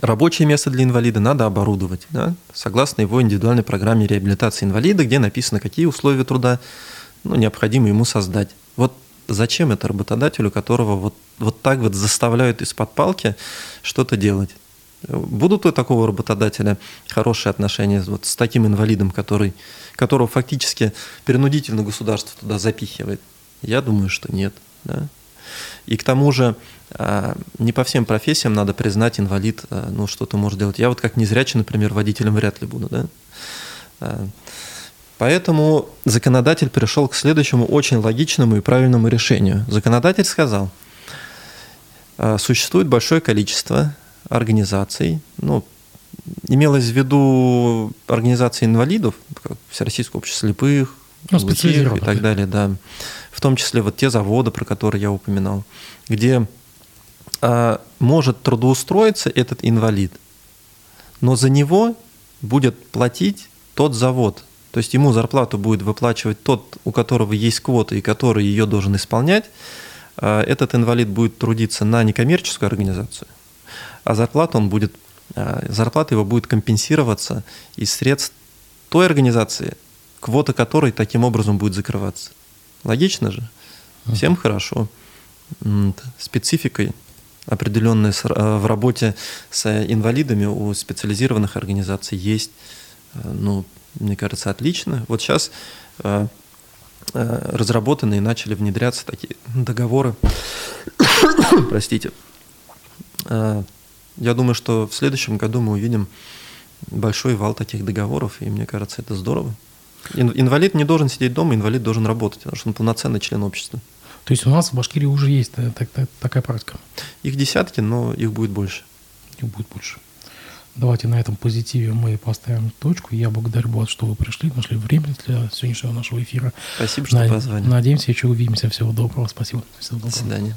Speaker 2: рабочее место для инвалида надо оборудовать, да? согласно его индивидуальной программе реабилитации инвалида, где написано, какие условия труда ну, необходимо ему создать. Вот зачем это работодателю, которого вот, вот так вот заставляют из-под палки что-то делать? Будут у такого работодателя хорошие отношения вот с таким инвалидом, который, которого фактически принудительно государство туда запихивает? Я думаю, что нет. Да? И к тому же а, не по всем профессиям надо признать инвалид, а, ну, что-то может делать. Я вот как незрячий, например, водителем вряд ли буду, да? А, поэтому законодатель пришел к следующему очень логичному и правильному решению. Законодатель сказал, существует большое количество организаций, ну, имелось в виду организации инвалидов, как Всероссийское общество слепых, ну, и так далее, да. В том числе вот те заводы, про которые я упоминал, где а, может трудоустроиться этот инвалид, но за него будет платить тот завод. То есть ему зарплату будет выплачивать тот, у которого есть квота и который ее должен исполнять. А, этот инвалид будет трудиться на некоммерческую организацию, а зарплата он будет, а, зарплата его будет компенсироваться из средств той организации, квота которой таким образом будет закрываться. Логично же? Всем хорошо. Спецификой определенная э, в работе с инвалидами у специализированных организаций есть. Э, ну, мне кажется, отлично. Вот сейчас разработаны и начали внедряться такие договоры. Простите. Я думаю, что в следующем году мы увидим большой вал таких договоров, и мне кажется, это здорово. Инвалид не должен сидеть дома, инвалид должен работать, потому что он полноценный член общества.
Speaker 1: То есть у нас в Башкирии уже есть так, так, такая практика?
Speaker 2: Их десятки, но их будет больше.
Speaker 1: Их будет больше. Давайте на этом позитиве мы поставим точку. Я благодарю вас, что вы пришли, нашли время для сегодняшнего нашего эфира.
Speaker 2: Спасибо, что Над... позвали.
Speaker 1: Надеемся, еще увидимся. Всего доброго. Спасибо.
Speaker 2: Всего доброго. До свидания.